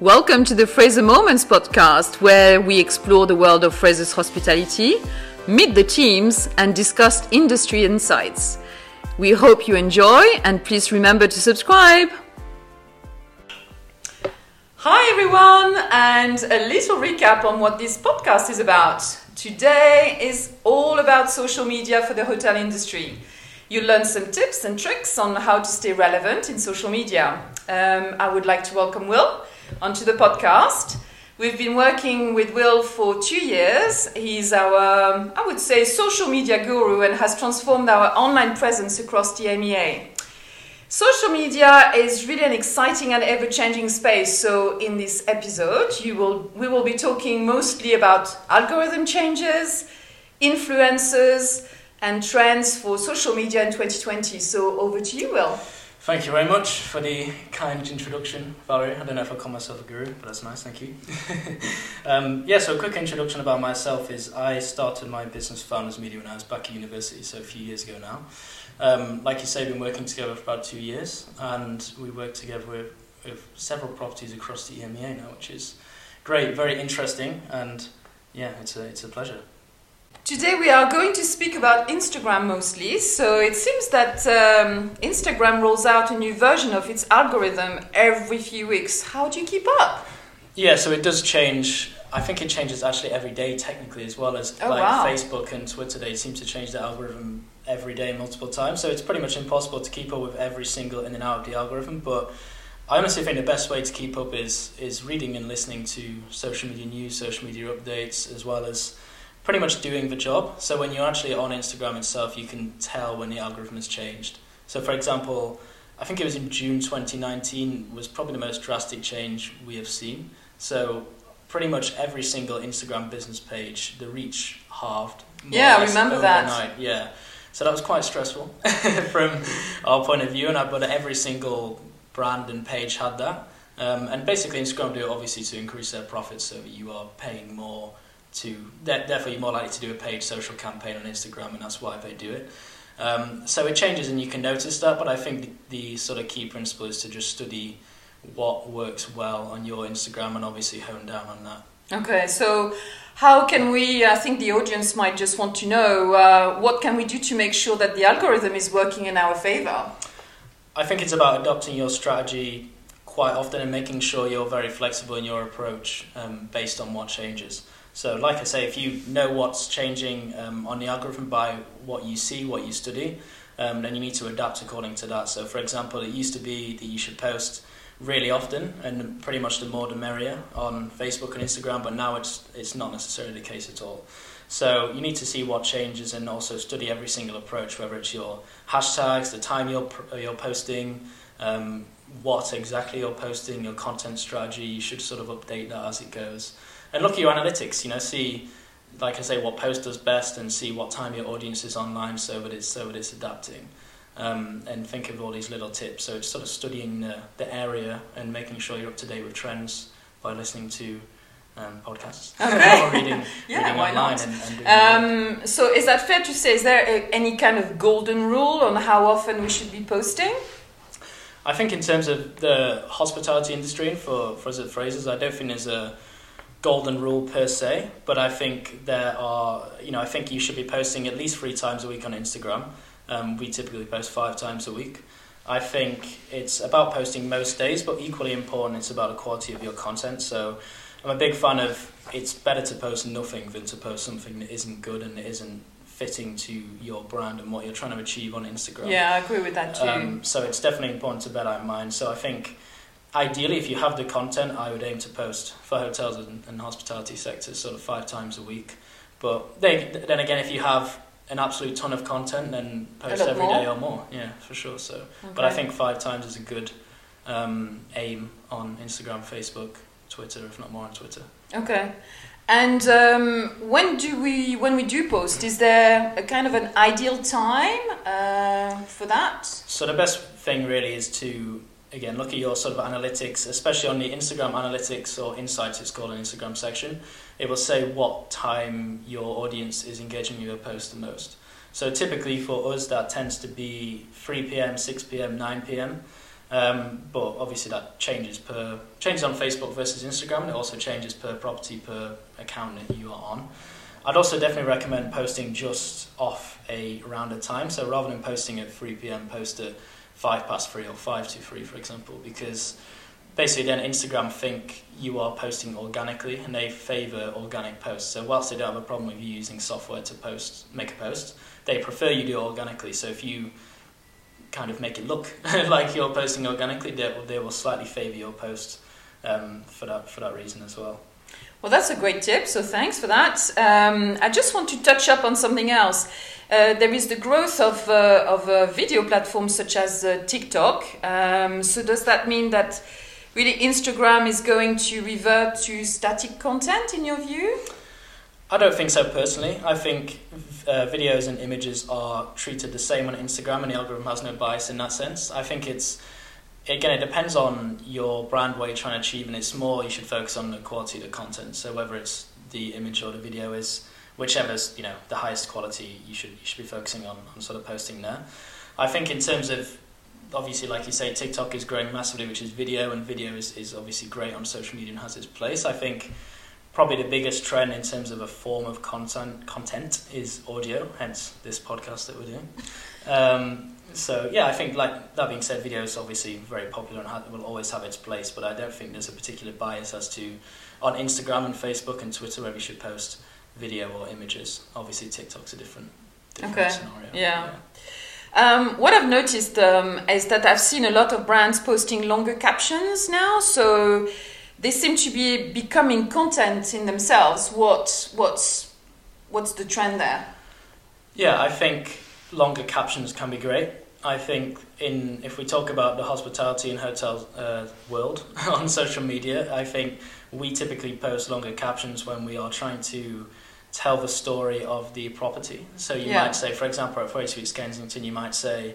Welcome to the Fraser Moments podcast, where we explore the world of Fraser's hospitality, meet the teams, and discuss industry insights. We hope you enjoy, and please remember to subscribe. Hi, everyone, and a little recap on what this podcast is about. Today is all about social media for the hotel industry. You'll learn some tips and tricks on how to stay relevant in social media. Um, I would like to welcome Will onto the podcast. We've been working with Will for two years. He's our, um, I would say, social media guru and has transformed our online presence across the MEA. Social media is really an exciting and ever-changing space. So in this episode, you will we will be talking mostly about algorithm changes, influencers, and trends for social media in 2020. So over to you, Will. Thank you very much for the kind introduction, Valerie. I don't know if I call myself a guru, but that's nice, thank you. um, yeah, so a quick introduction about myself is I started my business Founders Media when I was back at university, so a few years ago now. Um, like you say, we've been working together for about two years, and we work together with, with several properties across the EMEA now, which is great, very interesting, and yeah, it's a, it's a pleasure. Today we are going to speak about Instagram mostly. So it seems that um, Instagram rolls out a new version of its algorithm every few weeks. How do you keep up? Yeah, so it does change. I think it changes actually every day technically as well as Oh, like wow. Facebook and Twitter. They seem to change the algorithm every day, multiple times. So it's pretty much impossible to keep up with every single in and out of the algorithm. But I honestly think the best way to keep up is is reading and listening to social media news, social media updates, as well as pretty much doing the job. So when you're actually on Instagram itself, you can tell when the algorithm has changed. So for example, I think it was in June 2019 was probably the most drastic change we have seen. So pretty much every single Instagram business page, the reach halved. more Yeah, I remember that. overnight. Yeah. So that was quite stressful from our point of view, and I, but every single brand and page had that. Um, and basically, Instagram do it obviously to increase their profits, so that you are paying more to. Therefore, you're more likely to do a paid social campaign on Instagram, and that's why they do it. Um, so it changes, and you can notice that. But I think the, the sort of key principle is to just study what works well on your Instagram, and obviously hone down on that. Okay, so how can we? I think the audience might just want to know uh, what can we do to make sure that the algorithm is working in our favor. I think it's about adopting your strategy quite often and making sure you're very flexible in your approach um, based on what changes. So, like I say, if you know what's changing um, on the algorithm by what you see, what you study, um, then you need to adapt according to that. So, for example, it used to be that you should post really often, and pretty much the more the merrier on Facebook and Instagram. But now it's it's not necessarily the case at all. So you need to see what changes and also study every single approach, whether it's your hashtags, the time you're you're posting, um, what exactly you're posting, your content strategy. You should sort of update that as it goes, and look at your analytics. You know, see, like I say, what post does best, and see what time your audience is online, so that it's so that it's adapting. Um, and think of all these little tips. So it's sort of studying the, the area and making sure you're up to date with trends by listening to um, podcasts Okay. or reading, Yeah, reading why online not? and, and. Um, so is that fair to say? Is there a, any kind of golden rule on how often we should be posting? I think in terms of the hospitality industry for, for us at Fraser's, I don't think there's a golden rule per se, but I think there are, you know, I think you should be posting at least three times a week on Instagram. Um, we typically post five times a week. I think it's about posting most days, but equally important, it's about the quality of your content. So I'm a big fan of it's better to post nothing than to post something that isn't good and that isn't fitting to your brand and what you're trying to achieve on Instagram. Yeah, I agree with that too. Um, so it's definitely important to bear that in mind. So I think ideally, if you have the content, I would aim to post for hotels and, and hospitality sectors sort of five times a week. But they, then again, if you have an absolute ton of content, then post every more? day or more. Yeah, for sure. So, but I think five times is a good um, aim on Instagram, Facebook, Twitter, if not more on Twitter. Okay. And um, when do we when we do post? Is there a kind of an ideal time uh, for that? So the best thing really is to again look at your sort of analytics, especially on the Instagram analytics or insights. It's called an Instagram section. It will say what time your audience is engaging with your post the most. So typically for us that tends to be 3 p.m., 6 p.m., 9 p.m. Um, but obviously that changes per changes on Facebook versus Instagram, and it also changes per property per account that you are on. I'd also definitely recommend posting just off a rounded time. So rather than posting at 3 p.m., post at five past three or five to three, for example, because basically then Instagram think you are posting organically and they favour organic posts. So whilst they don't have a problem with you using software to post, make a post, they prefer you do organically. So if you kind of make it look like you're posting organically, they will, they will slightly favour your post um, for that for that reason as well. Well, that's a great tip. So thanks for that. Um, I just want to touch up on something else. Uh, there is the growth of uh, of uh, video platforms such as uh, TikTok. Um, so does that mean that really Instagram is going to revert to static content in your view? I don't think so personally. I think uh, videos and images are treated the same on Instagram, and the algorithm has no bias in that sense. I think it's again it depends on your brand what you're trying to achieve, and it's more you should focus on the quality of the content. So whether it's the image or the video is whichever's you know the highest quality, you should you should be focusing on, on sort of posting there. I think in terms of obviously like you say TikTok is growing massively, which is video, and video is, is obviously great on social media and has its place. I think probably the biggest trend in terms of a form of content content is audio, hence this podcast that we're doing. Um, so yeah, I think like that being said, video is obviously very popular and will always have its place. But I don't think there's a particular bias as to on Instagram and Facebook and Twitter where we should post video or images. Obviously, TikTok's a different, different okay. scenario. Yeah. yeah. Um, what I've noticed um, is that I've seen a lot of brands posting longer captions now. So they seem to be becoming content in themselves. What what's what's the trend there? Yeah, I think longer captions can be great. I think in if we talk about the hospitality and hotel uh, world on social media, I think we typically post longer captions when we are trying to tell the story of the property. So you yeah. might say, for example, at Fraser Suites Kensington, you might say,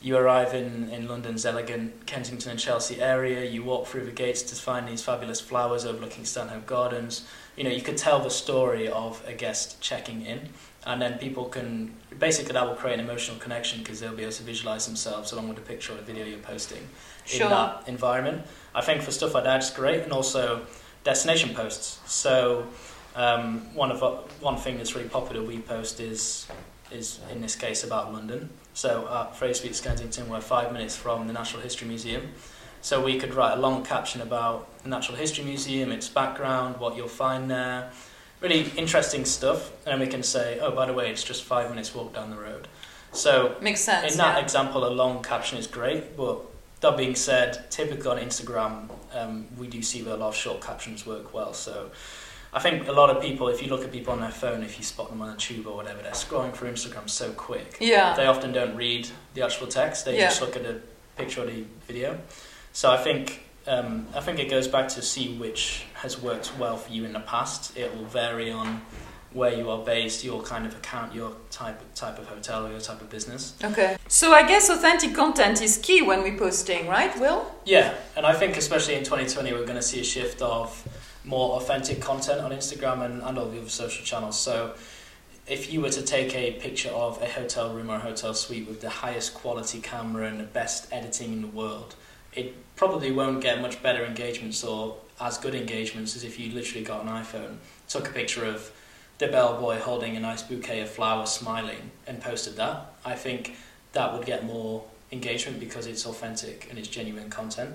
you arrive in, in London's elegant Kensington and Chelsea area, you walk through the gates to find these fabulous flowers overlooking Stanhope Gardens. You know, you could tell the story of a guest checking in, and then people can basically that will create an emotional connection because they'll be able to visualize themselves along with a picture or a video you're posting sure. in that environment. I think for stuff like that, it's great, and also destination posts. So, um, one of one thing that's really popular we post is is in this case about London. So at Fraser Suites Kensington, we're five minutes from the Natural History Museum. So we could write a long caption about the Natural History Museum, its background, what you'll find there, really interesting stuff. And then we can say, oh, by the way, it's just five minutes walk down the road. So makes sense. In that yeah. example, a long caption is great, but that being said, typically on Instagram, um, we do see that a lot of short captions work well. So I think a lot of people, if you look at people on their phone, if you spot them on a tube or whatever, they're scrolling through Instagram so quick. Yeah. They often don't read the actual text. They yeah. just look at a picture or the video. So I think um, I think it goes back to see which has worked well for you in the past. It will vary on where you are based, your kind of account, your type type of hotel, or your type of business. Okay. So I guess authentic content is key when we're posting, right, Will? Yeah, and I think especially in 2020 we're going to see a shift of more authentic content on Instagram and, and all the other social channels. So if you were to take a picture of a hotel room or a hotel suite with the highest quality camera and the best editing in the world, it probably won't get much better engagements or as good engagements as if you literally got an iPhone, took a picture of the bellboy holding a nice bouquet of flowers smiling and posted that. I think that would get more engagement because it's authentic and it's genuine content.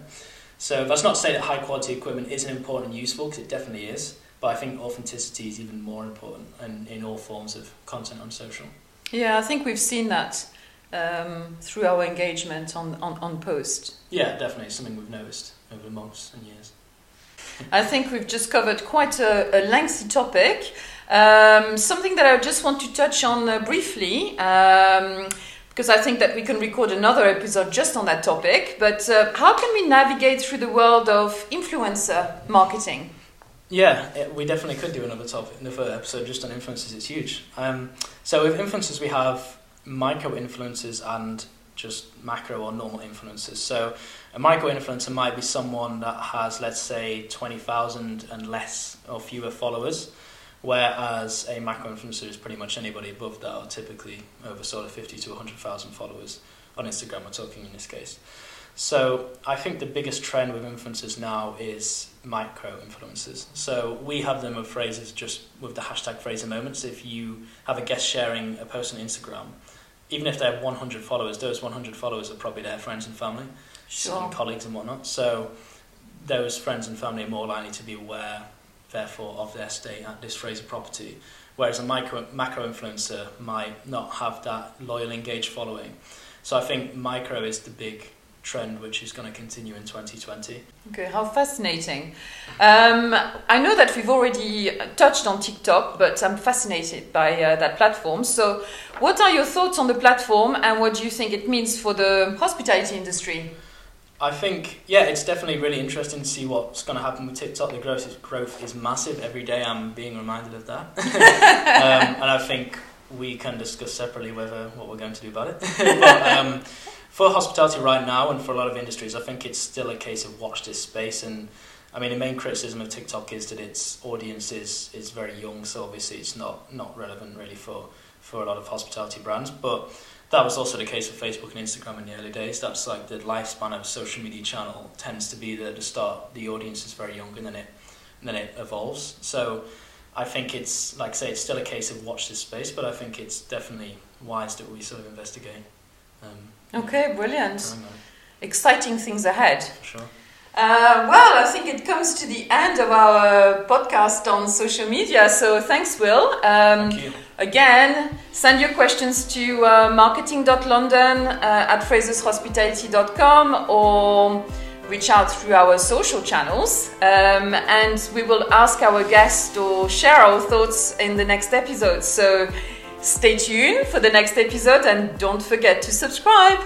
So that's not to say that high quality equipment isn't important and useful, because it definitely is. But I think authenticity is even more important in, in all forms of content on social. Yeah, I think we've seen that um, through our engagement on, on, on post. Yeah, definitely. It's something we've noticed over the months and years. I think we've just covered quite a, a lengthy topic. Um, something that I just want to touch on uh, briefly. Um, because I think that we can record another episode just on that topic. But uh, how can we navigate through the world of influencer marketing? Yeah, it, we definitely could do another topic, another episode just on influencers. It's huge. Um, so with influencers, we have micro influencers and just macro or normal influencers. So a micro influencer might be someone that has, let's say, twenty thousand and less or fewer followers whereas a macro influencer is pretty much anybody above that, or typically over sort of 50 to 100,000 followers on Instagram, we're talking in this case. So I think the biggest trend with influencers now is micro influencers. So we have them with Frasers just with the hashtag Fraser moments. If you have a guest sharing a post on Instagram, even if they have 100 followers, those 100 followers are probably their friends and family, Sure. and colleagues and whatnot. So those friends and family are more likely to be aware, therefore, of their stay at this Fraser property. Whereas a micro, macro influencer might not have that loyal, engaged following. So I think micro is the big trend which is going to continue in 2020. Okay, how fascinating. Um, I know that we've already touched on TikTok, but I'm fascinated by uh, that platform. So, what are your thoughts on the platform and what do you think it means for the hospitality industry? I think, yeah, it's definitely really interesting to see what's going to happen with TikTok. The growth is, growth is massive. Every day I'm being reminded of that. um, and I think we can discuss separately whether what we're going to do about it. but, um, for hospitality right now and for a lot of industries, I think it's still a case of watch this space. And I mean, the main criticism of TikTok is that its audience is, is very young, so obviously it's not, not relevant really for, for a lot of hospitality brands. But that was also the case with Facebook and Instagram in the early days. That's like the lifespan of a social media channel tends to be that at the start the audience is very young and then it and then it evolves. So I think it's like I say it's still a case of watch this space, but I think it's definitely wise that we sort of investigate. Um, Okay, brilliant. Exciting things ahead. for sure. Uh, well, I think it comes to the end of our podcast on social media. So thanks, Will. Um, Thank you. Again, send your questions to uh, marketing.london uh, at frasershospitality.com or reach out through our social channels. Um, and we will ask our guest or share our thoughts in the next episode. So stay tuned for the next episode and don't forget to subscribe.